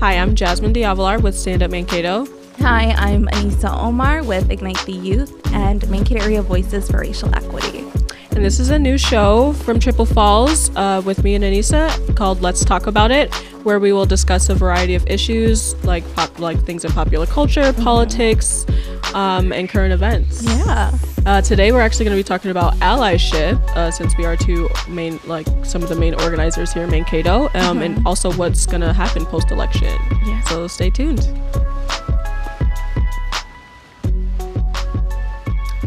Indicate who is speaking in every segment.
Speaker 1: Hi, I'm Jasmine Diavalar with Stand Up Mankato.
Speaker 2: Hi, I'm Anissa Omar with Ignite the Youth and Mankato Area Voices for Racial Equity.
Speaker 1: And this is a new show from Triple Falls uh, with me and Anissa called Let's Talk About It, where we will discuss a variety of issues like pop, like things in popular culture, mm-hmm. politics, um, and current events.
Speaker 2: Yeah.
Speaker 1: Uh, today we're actually going to be talking about allyship, uh, since we are two main, like some of the main organizers here in Mankato, um, mm-hmm. and also what's going to happen post election. Yeah. So stay tuned.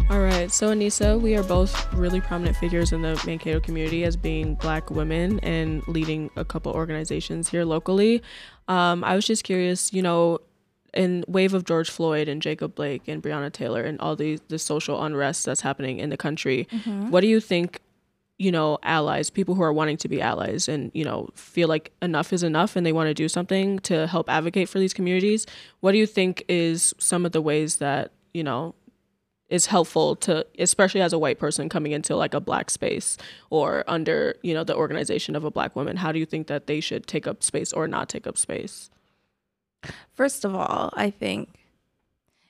Speaker 1: All right, so Anissa, we are both really prominent figures in the Mankato community as being black women and leading a couple organizations here locally. Um, I was just curious, you know, in wave of George Floyd and Jacob Blake and Breonna Taylor and all the the social unrest that's happening in the country, mm-hmm. what do you think? You know, allies, people who are wanting to be allies and, you know, feel like enough is enough and they want to do something to help advocate for these communities. What do you think is some of the ways that, you know, is helpful to especially as a white person coming into like a black space or under you know the organization of a black woman how do you think that they should take up space or not take up space
Speaker 2: first of all i think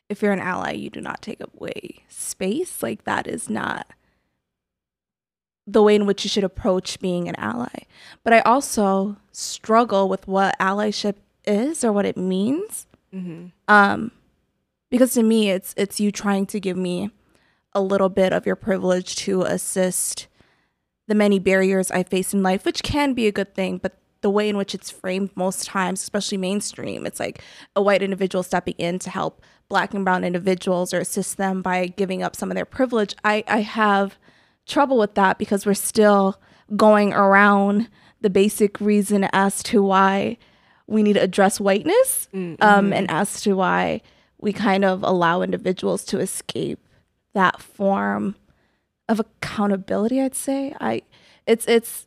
Speaker 2: if you're an ally you do not take away space. Like that is not the way in which you should approach being an ally. But i also struggle with what allyship is or what it means. Mm-hmm. um because to me it's it's you trying to give me a little bit of your privilege to assist the many barriers I face in life, which can be a good thing, but the way in which it's framed most times, especially mainstream, it's like a white individual stepping in to help black and brown individuals or assist them by giving up some of their privilege. I, I have trouble with that because we're still going around the basic reason as to why we need to address whiteness mm-hmm. um, and as to why we kind of allow individuals to escape that form of accountability i'd say i it's it's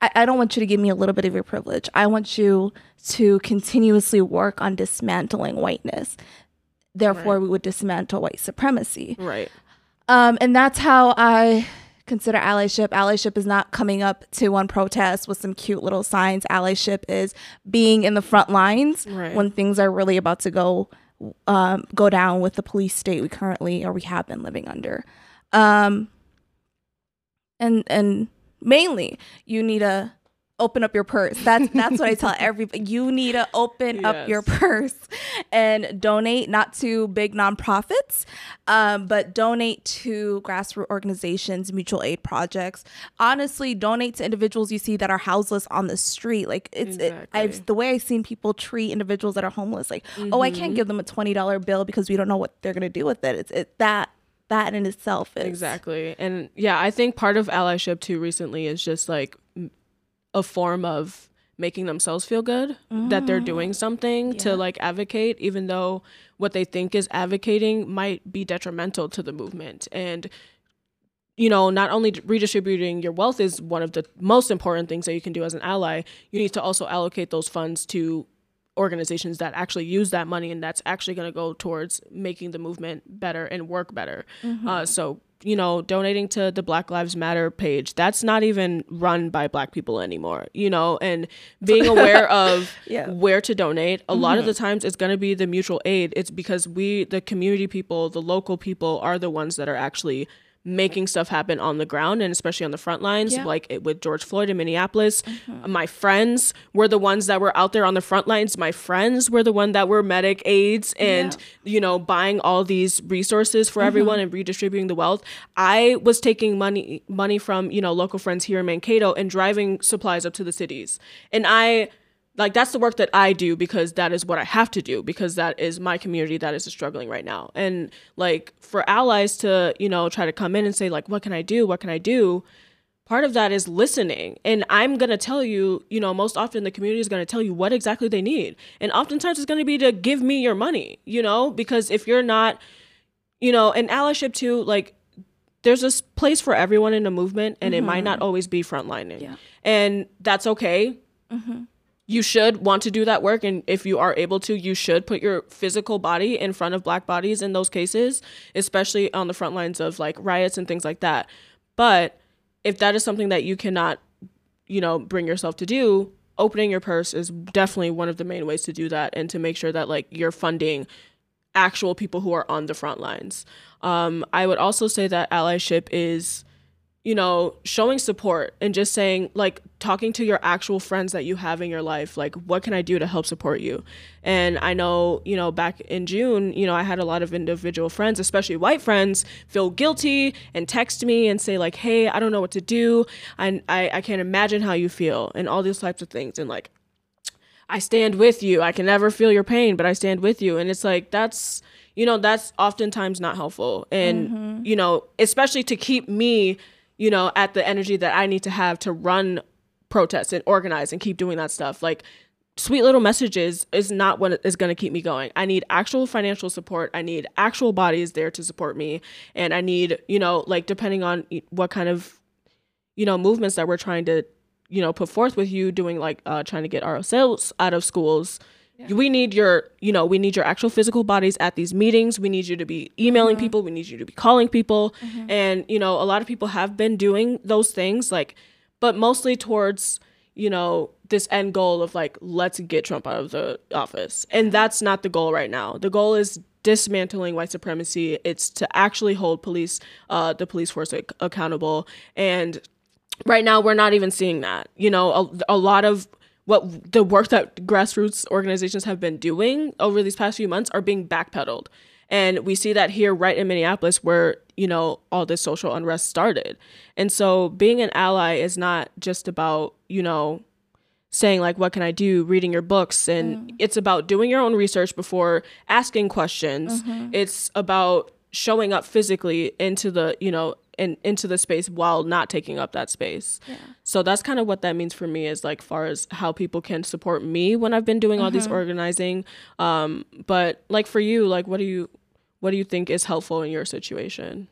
Speaker 2: I, I don't want you to give me a little bit of your privilege i want you to continuously work on dismantling whiteness therefore right. we would dismantle white supremacy
Speaker 1: right
Speaker 2: um, and that's how i consider allyship. Allyship is not coming up to one protest with some cute little signs. Allyship is being in the front lines right. when things are really about to go um, go down with the police state we currently or we have been living under. Um, and and mainly, you need to open up your purse. That's that's what I tell everybody. You need to open yes. up your purse and donate not to big nonprofits, um, but donate to grassroots organizations, mutual aid projects. Honestly, donate to individuals you see that are houseless on the street. Like it's exactly. it, I've the way I've seen people treat individuals that are homeless. Like, mm-hmm. oh, I can't mm-hmm. give them a twenty dollar bill because we don't know what they're gonna do with it. It's it that that in itself is
Speaker 1: exactly and yeah i think part of allyship too recently is just like a form of making themselves feel good mm. that they're doing mm. something yeah. to like advocate even though what they think is advocating might be detrimental to the movement and you know not only redistributing your wealth is one of the most important things that you can do as an ally you need to also allocate those funds to organizations that actually use that money and that's actually going to go towards making the movement better and work better mm-hmm. uh, so you know, donating to the Black Lives Matter page, that's not even run by black people anymore, you know, and being aware of yeah. where to donate, a mm-hmm. lot of the mm-hmm. times it's going to be the mutual aid. It's because we, the community people, the local people, are the ones that are actually making stuff happen on the ground and especially on the front lines yeah. like it, with george floyd in minneapolis mm-hmm. my friends were the ones that were out there on the front lines my friends were the one that were medic aides and yeah. you know buying all these resources for mm-hmm. everyone and redistributing the wealth i was taking money money from you know local friends here in mankato and driving supplies up to the cities and i like that's the work that I do because that is what I have to do because that is my community that is struggling right now. And like for allies to, you know, try to come in and say like what can I do? What can I do? Part of that is listening. And I'm going to tell you, you know, most often the community is going to tell you what exactly they need. And oftentimes it's going to be to give me your money, you know, because if you're not, you know, an allyship too, like there's a place for everyone in a movement and mm-hmm. it might not mm-hmm. always be frontlining. Yeah. And that's okay. Mm-hmm you should want to do that work and if you are able to you should put your physical body in front of black bodies in those cases especially on the front lines of like riots and things like that but if that is something that you cannot you know bring yourself to do opening your purse is definitely one of the main ways to do that and to make sure that like you're funding actual people who are on the front lines. Um, I would also say that allyship is you know, showing support and just saying, like, talking to your actual friends that you have in your life, like, what can I do to help support you? And I know, you know, back in June, you know, I had a lot of individual friends, especially white friends, feel guilty and text me and say, like, hey, I don't know what to do. I, I, I can't imagine how you feel, and all these types of things. And, like, I stand with you. I can never feel your pain, but I stand with you. And it's like, that's, you know, that's oftentimes not helpful. And, mm-hmm. you know, especially to keep me you know, at the energy that I need to have to run protests and organize and keep doing that stuff. Like sweet little messages is not what is going to keep me going. I need actual financial support. I need actual bodies there to support me. And I need, you know, like depending on what kind of, you know, movements that we're trying to, you know, put forth with you doing like uh, trying to get RSLs out of schools, yeah. We need your, you know, we need your actual physical bodies at these meetings. We need you to be emailing mm-hmm. people. We need you to be calling people. Mm-hmm. And, you know, a lot of people have been doing those things, like, but mostly towards, you know, this end goal of like, let's get Trump out of the office. And that's not the goal right now. The goal is dismantling white supremacy. It's to actually hold police, uh, the police force ac- accountable. And right now, we're not even seeing that. You know, a, a lot of what the work that grassroots organizations have been doing over these past few months are being backpedaled. And we see that here right in Minneapolis where, you know, all this social unrest started. And so being an ally is not just about, you know, saying like what can I do, reading your books and mm. it's about doing your own research before asking questions. Mm-hmm. It's about showing up physically into the, you know, in, into the space while not taking up that space. Yeah. So that's kind of what that means for me is like far as how people can support me when I've been doing all mm-hmm. these organizing. Um, but like for you, like what do you what do you think is helpful in your situation?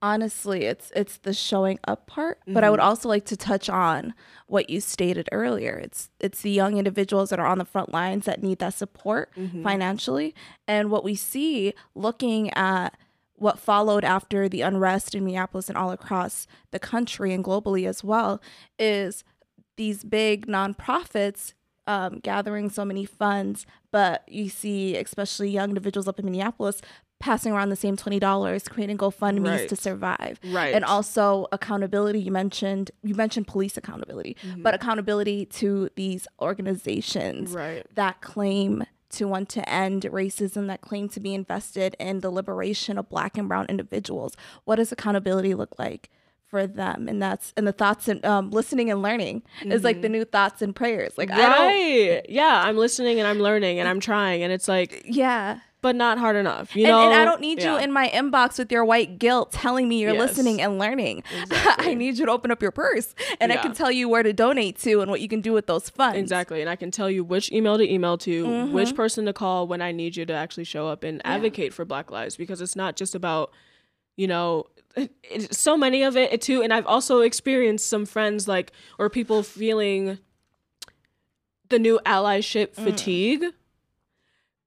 Speaker 2: Honestly, it's it's the showing up part, mm-hmm. but I would mm-hmm. also like to touch on what you stated earlier. It's it's the young individuals that are on the front lines that need that support mm-hmm. financially. And what we see looking at what followed after the unrest in Minneapolis and all across the country and globally as well is these big nonprofits um, gathering so many funds, but you see, especially young individuals up in Minneapolis, passing around the same twenty dollars, creating GoFundmes right. to survive,
Speaker 1: right?
Speaker 2: And also accountability. You mentioned you mentioned police accountability, mm-hmm. but accountability to these organizations
Speaker 1: right.
Speaker 2: that claim to want to end racism that claim to be invested in the liberation of black and brown individuals what does accountability look like for them and that's and the thoughts and um, listening and learning mm-hmm. is like the mm-hmm. new thoughts and prayers like
Speaker 1: right yeah i'm listening and i'm learning and i'm trying and it's like
Speaker 2: yeah
Speaker 1: but not hard enough. You
Speaker 2: and,
Speaker 1: know,
Speaker 2: and I don't need yeah. you in my inbox with your white guilt telling me you're yes. listening and learning. Exactly. I need you to open up your purse, and yeah. I can tell you where to donate to and what you can do with those funds.
Speaker 1: Exactly, and I can tell you which email to email to, mm-hmm. which person to call when I need you to actually show up and advocate yeah. for Black lives because it's not just about, you know, so many of it too. And I've also experienced some friends like or people feeling the new allyship mm. fatigue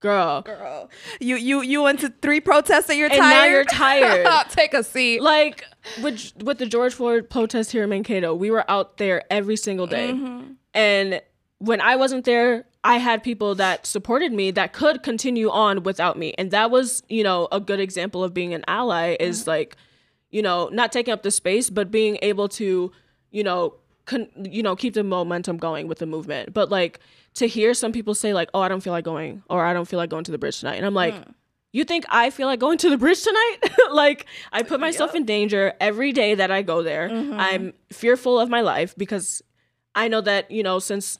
Speaker 1: girl.
Speaker 2: Girl. You you you went to three protests that you're
Speaker 1: and
Speaker 2: tired?
Speaker 1: now you're tired.
Speaker 2: Take a seat.
Speaker 1: Like with with the george floyd protest here in mankato we were out there every single day. Mm-hmm. and when i wasn't there i had people that supported me that could continue on without me. And that was you know a good example of being an ally is mm-hmm. like you know not taking up the space but being able to you know con- you know keep the momentum going with the movement but like to hear some people say like, "Oh, I don't feel like going," or "I don't feel like going to the bridge tonight," and I'm like. Mm. You think I feel like going to the bridge tonight? like I put myself yep. in danger every day that I go there. Mm-hmm. I'm fearful of my life because I know that, you know, since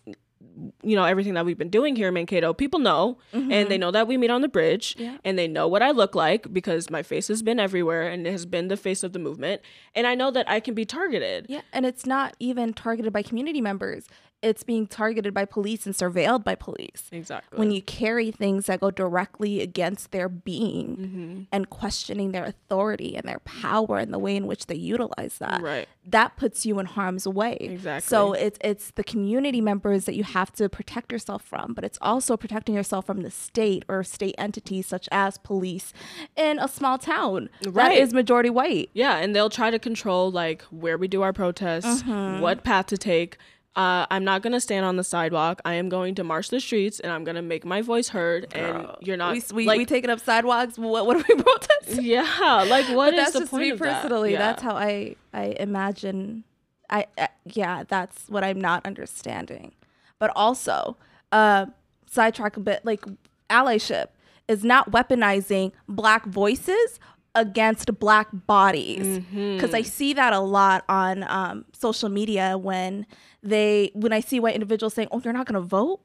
Speaker 1: you know everything that we've been doing here in Mankato, people know, mm-hmm. and they mm-hmm. know that we meet on the bridge, yeah. and they know what I look like because my face has been everywhere and it has been the face of the movement, and I know that I can be targeted.
Speaker 2: Yeah, and it's not even targeted by community members it's being targeted by police and surveilled by police.
Speaker 1: Exactly.
Speaker 2: When you carry things that go directly against their being mm-hmm. and questioning their authority and their power and the way in which they utilize that,
Speaker 1: right.
Speaker 2: that puts you in harm's way.
Speaker 1: Exactly.
Speaker 2: So it's it's the community members that you have to protect yourself from, but it's also protecting yourself from the state or state entities such as police in a small town right. that is majority white.
Speaker 1: Yeah, and they'll try to control like where we do our protests, mm-hmm. what path to take uh, I'm not gonna stand on the sidewalk. I am going to march the streets, and I'm gonna make my voice heard. And you're not
Speaker 2: we we,
Speaker 1: like,
Speaker 2: we taking up sidewalks. What what are we protesting?
Speaker 1: yeah, like what is
Speaker 2: that's
Speaker 1: the point
Speaker 2: me
Speaker 1: of that?
Speaker 2: personally.
Speaker 1: Yeah.
Speaker 2: That's how I I imagine. I uh, yeah, that's what I'm not understanding. But also, uh, sidetrack a bit. Like allyship is not weaponizing black voices against black bodies because I see that a lot on um, social media when they when I see white individuals saying, "Oh, you're not going to vote."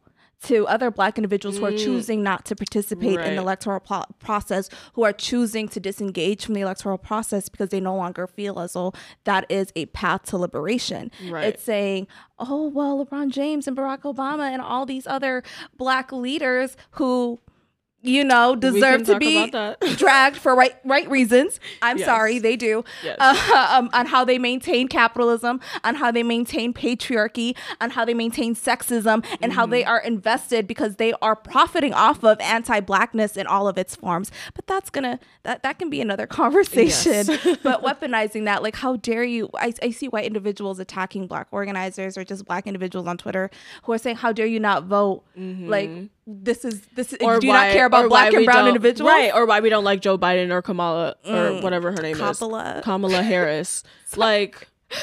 Speaker 2: To other black individuals who are choosing not to participate in the electoral pro- process, who are choosing to disengage from the electoral process because they no longer feel as though that is a path to liberation.
Speaker 1: Right.
Speaker 2: It's saying, oh, well, LeBron James and Barack Obama and all these other black leaders who, you know, deserve to be dragged for right right reasons. I'm
Speaker 1: Yes.
Speaker 2: sorry, they do.
Speaker 1: Yes.
Speaker 2: Uh, um, on how they maintain capitalism, on how they maintain patriarchy, on how they maintain sexism, and how
Speaker 1: Mm-hmm.
Speaker 2: they are invested because they are profiting off of anti-blackness in all of its forms. But that's gonna that that can be another conversation. but weaponizing that, like, how dare you? I, I see white individuals attacking black organizers or just black individuals on Twitter who are saying, "How dare you not vote?" Like this is this is.
Speaker 1: or
Speaker 2: do you
Speaker 1: why,
Speaker 2: not care about
Speaker 1: or
Speaker 2: black and brown individuals? Mm,
Speaker 1: right? Or why we don't like Joe Biden or Kamala or whatever her name
Speaker 2: Kamala.
Speaker 1: is, Kamala Harris. like,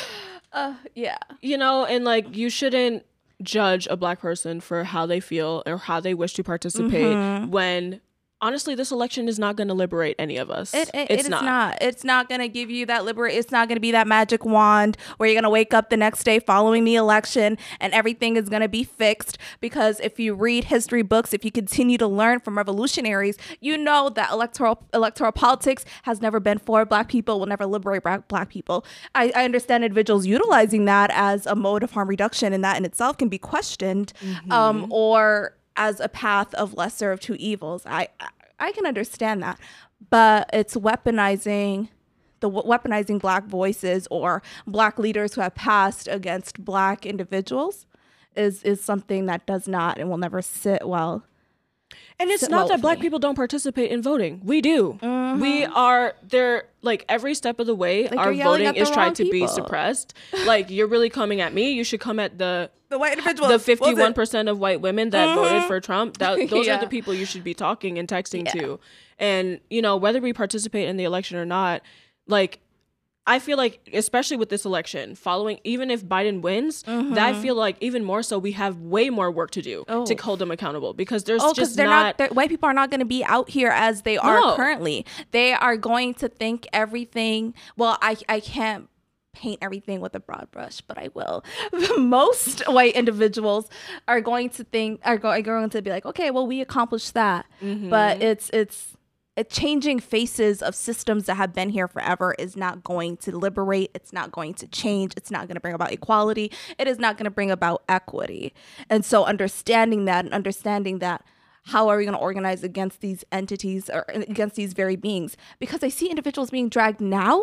Speaker 2: Uh, yeah.
Speaker 1: you know, and like you shouldn't judge a black person for how they feel or how they wish to participate
Speaker 2: Mm-hmm.
Speaker 1: when honestly this election is not going to liberate any of us.
Speaker 2: It, it,
Speaker 1: it's
Speaker 2: it's
Speaker 1: not.
Speaker 2: not. It's not going to give you that liberate. It's not going to be that magic wand where you're going to wake up the next day following the election and everything is going to be fixed. Because if you read history books, if you continue to learn from revolutionaries, you know that electoral electoral politics has never been for black people. Will never liberate black, black people. I, I understand individuals utilizing that as a mode of harm reduction, and that in itself can be questioned, um, or as a path of lesser of two evils. I I- can understand that, but it's weaponizing the weaponizing black voices or black leaders who have passed against black individuals is is something that does not and will never sit well.
Speaker 1: And it's
Speaker 2: sit
Speaker 1: not
Speaker 2: well
Speaker 1: that black
Speaker 2: me.
Speaker 1: people don't participate in voting. We do. We are there like every step of the way
Speaker 2: Like,
Speaker 1: our voting is tried
Speaker 2: wrong
Speaker 1: to be suppressed. like you're really coming at me. You should come at the
Speaker 2: The white individual,
Speaker 1: the 51% of white women that voted for Trump. That, those
Speaker 2: Mm-hmm. Yeah.
Speaker 1: are the people you should be talking and texting to. And you know, whether we participate in the election or not, like I feel like, especially with this election, following even if Biden wins, that I feel like even more so we have way more work to do
Speaker 2: Mm-hmm. Oh.
Speaker 1: to hold them accountable because there's
Speaker 2: Oh,
Speaker 1: just
Speaker 2: they're
Speaker 1: not,
Speaker 2: not, they're, white people are not going to be out here as they are
Speaker 1: No.
Speaker 2: currently. They are going to think everything. Well, I I can't paint everything with a broad brush, but I will. Most white individuals are going to think are, go, are going to be like, okay, well, we accomplished that,
Speaker 1: Mm-hmm.
Speaker 2: but it's it's. Changing faces of systems that have been here forever is not going to liberate. It's not going to change. It's not going to bring about equality. It is not going to bring about equity. And so, understanding that and understanding that how are we going to organize against these entities or uh, against these very beings? Because I see individuals being dragged now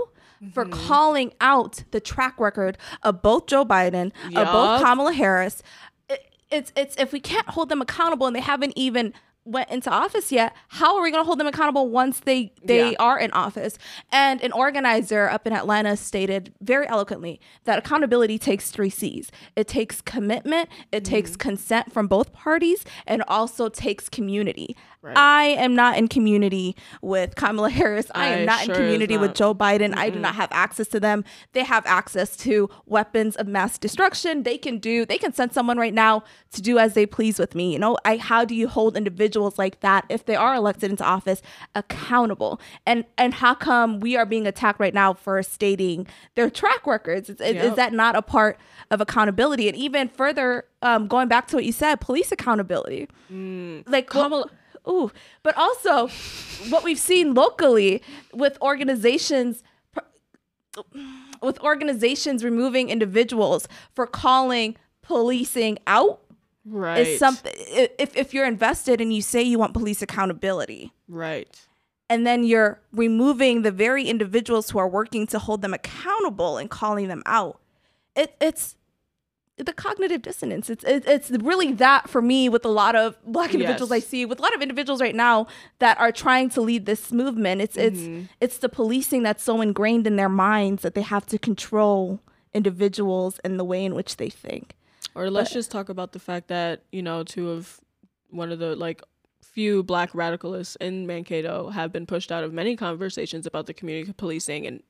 Speaker 2: for mm-hmm. calling out the track record of both Joe Biden, of both Kamala Harris. It- it's it's if we can't hold them accountable and they haven't even went into office yet how are we going to hold them accountable once they they
Speaker 1: Yeah.
Speaker 2: are in office? And an organizer up in atlanta stated very eloquently that accountability takes three c's. It takes commitment it takes mm-hmm. consent from both parties and also takes community i am not in community with kamala harris. I am
Speaker 1: I
Speaker 2: not
Speaker 1: sure
Speaker 2: in community with joe biden. I do not have access to them. They have access to weapons of mass destruction. They can do they can send someone right now to do as they please with me you know? I how do you hold individuals like that if they are elected into office accountable? And and how come we are being attacked right now for stating their track records? Is, is- is that not a part of accountability? And even further um, going back to what you said police accountability. Like what-
Speaker 1: Kamala-
Speaker 2: ooh but also what we've seen locally with organizations with organizations removing individuals for calling policing out
Speaker 1: right.
Speaker 2: is something if, if you're invested and you say you want police accountability
Speaker 1: right.
Speaker 2: and then you're removing the very individuals who are working to hold them accountable and calling them out it, it's the cognitive dissonance. It's it's really that for me with a lot of black individuals
Speaker 1: Yes.
Speaker 2: i see with a lot of individuals right now that are trying to lead this movement it's
Speaker 1: Mm-hmm.
Speaker 2: it's it's the policing that's so ingrained in their minds that they have to control individuals and the way in which they think
Speaker 1: Or let's
Speaker 2: But-
Speaker 1: just talk about the fact that, you know, two of one of the like few black radicalists in Mankato have been pushed out of many conversations about the community policing and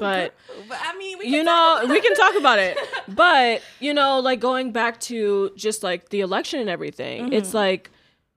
Speaker 1: But-
Speaker 2: but I mean, we
Speaker 1: you know, we can talk about it. But, you know, like going back to just like the election and everything,
Speaker 2: Mm-hmm.
Speaker 1: it's like,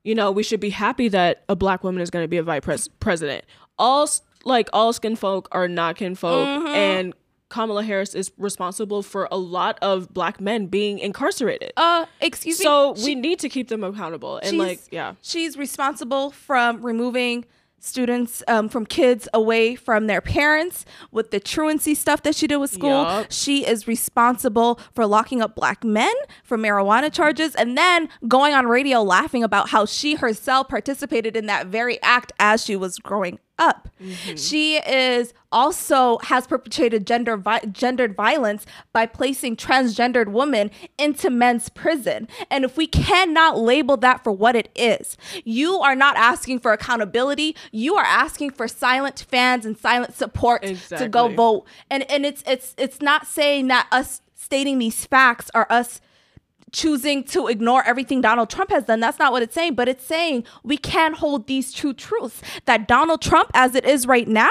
Speaker 1: you know, we should be happy that a black woman is going to be a vice pres- president. All like all skin folk are not kin folk
Speaker 2: Mm-hmm.
Speaker 1: and Kamala Harris is responsible for a lot of black men being incarcerated.
Speaker 2: Uh, excuse me.
Speaker 1: So we need to keep them accountable. And like, yeah.
Speaker 2: she's responsible from removing students um, from kids away from their parents with the truancy stuff that she did with school
Speaker 1: Yup.
Speaker 2: she is responsible for locking up black men for marijuana charges and then going on radio laughing about how she herself participated in that very act as she was growing up. Mm-hmm. She is also has perpetrated gender vi- gendered violence by placing transgendered women into men's prison. And if we cannot label that for what it is you are not asking for accountability. You are asking for silent fans and silent support to go vote. And and it's it's it's not saying that us stating these facts are us choosing to ignore everything Donald Trump has done. That's not what it's saying, but it's saying we can't hold these true truths that Donald Trump, as it is right now,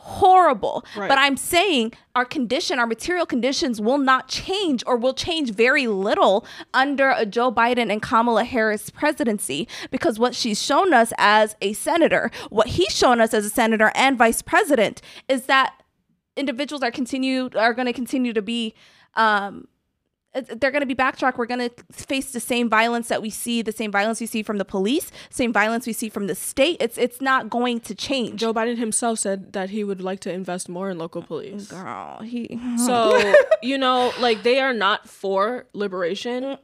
Speaker 2: horrible.
Speaker 1: Right.
Speaker 2: But I'm saying our condition, our material conditions will not change or will change very little under a Joe Biden and Kamala Harris presidency because what she's shown us as a senator, what he's shown us as a senator and vice president is that individuals are continue are going to continue to be um they're going to be backtrack. We're going to face the same violence that we see, the same violence we see from the police, same violence we see from the state. It's it's not going to change.
Speaker 1: Joe Biden himself said that he would like to invest more in local police.
Speaker 2: Girl, he
Speaker 1: So, you know, like they are not for liberation.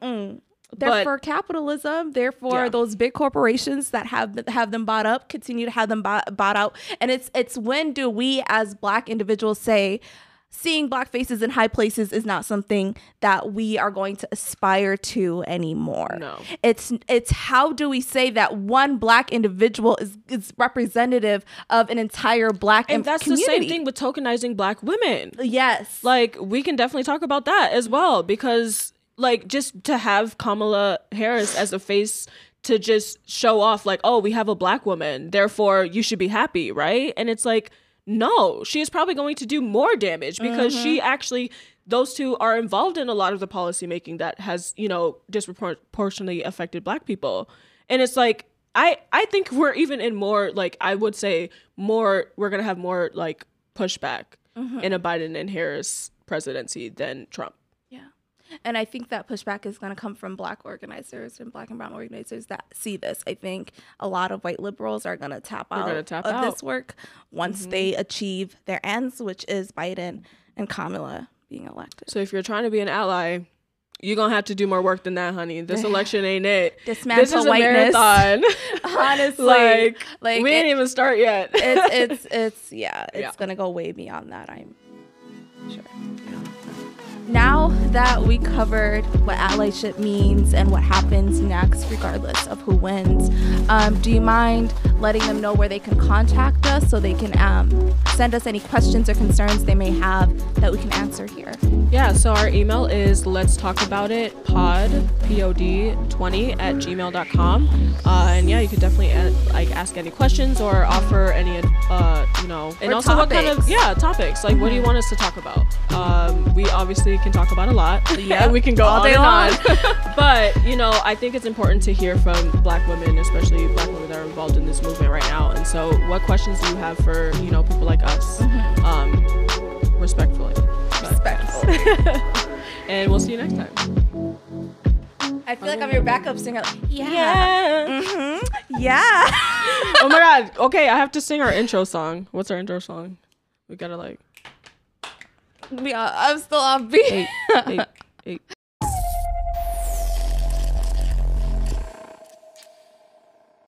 Speaker 2: they're
Speaker 1: but-
Speaker 2: for capitalism. Therefore,
Speaker 1: Yeah.
Speaker 2: those big corporations that have have them bought up continue to have them bought, bought out. And it's it's when do we as black individuals say seeing black faces in high places is not something that we are going to aspire to anymore.
Speaker 1: No.
Speaker 2: It's it's how do we say that one black individual is is representative of an entire black
Speaker 1: And that's
Speaker 2: community.
Speaker 1: the same thing with tokenizing black women.
Speaker 2: Yes.
Speaker 1: Like we can definitely talk about that as well because like just to have Kamala Harris as a face to just show off like oh we have a black woman therefore you should be happy right and it's like no she is probably going to do more damage because she mm-hmm. actually those two are involved in a lot of the policy making that has you know disproportionately affected black people. And it's like i i think we're even in more like i would say more we're gonna have more like pushback mm-hmm. in a biden and harris presidency than trump.
Speaker 2: And I think that pushback is going to come from black organizers and black and brown organizers that see this. I think a lot of white liberals are going to tap out
Speaker 1: tap
Speaker 2: of
Speaker 1: out. Mm-hmm.
Speaker 2: this work once they achieve their ends, which is Biden and Kamala being elected.
Speaker 1: so if you're trying to be an ally you're gonna have to do more work than that honey this election ain't it
Speaker 2: Dismantle
Speaker 1: this is a
Speaker 2: whiteness.
Speaker 1: marathon
Speaker 2: Honestly,
Speaker 1: like,
Speaker 2: like
Speaker 1: we
Speaker 2: it-
Speaker 1: ain't even start yet
Speaker 2: it's it's it's yeah, it's
Speaker 1: Yeah.
Speaker 2: gonna go way beyond that. I'm sure. Now that we covered what allyship means and what happens next, regardless of who wins, um, do you mind letting them know where they can contact us so they can um, send us any questions or concerns they may have that we can answer here?
Speaker 1: Yeah, so our email is let's talk about it pod pod 20 at gmail.com. Uh, and yeah, you could definitely uh, like ask any questions or offer any uh, you know, and
Speaker 2: Or
Speaker 1: also what kind of yeah topics like what do you want us to talk about? Um, we obviously can talk about a lot.
Speaker 2: Yeah,
Speaker 1: and we can go
Speaker 2: all
Speaker 1: on
Speaker 2: day
Speaker 1: and
Speaker 2: long.
Speaker 1: on. but you know, I think it's important to hear from Black women, especially Black women that are involved in this movement right now. And so, what questions do you have for you know people like us?
Speaker 2: Mm-hmm.
Speaker 1: Um, respectfully. But-
Speaker 2: Respectful.
Speaker 1: and we'll see you next time.
Speaker 2: I feel like I'm your backup singer. Like, yeah.
Speaker 1: Yeah.
Speaker 2: hmm Yeah.
Speaker 1: oh my god. Okay, I have to sing our intro song. What's our intro song? We gotta like
Speaker 2: are, I'm still off beat.
Speaker 1: eight, eight, eight.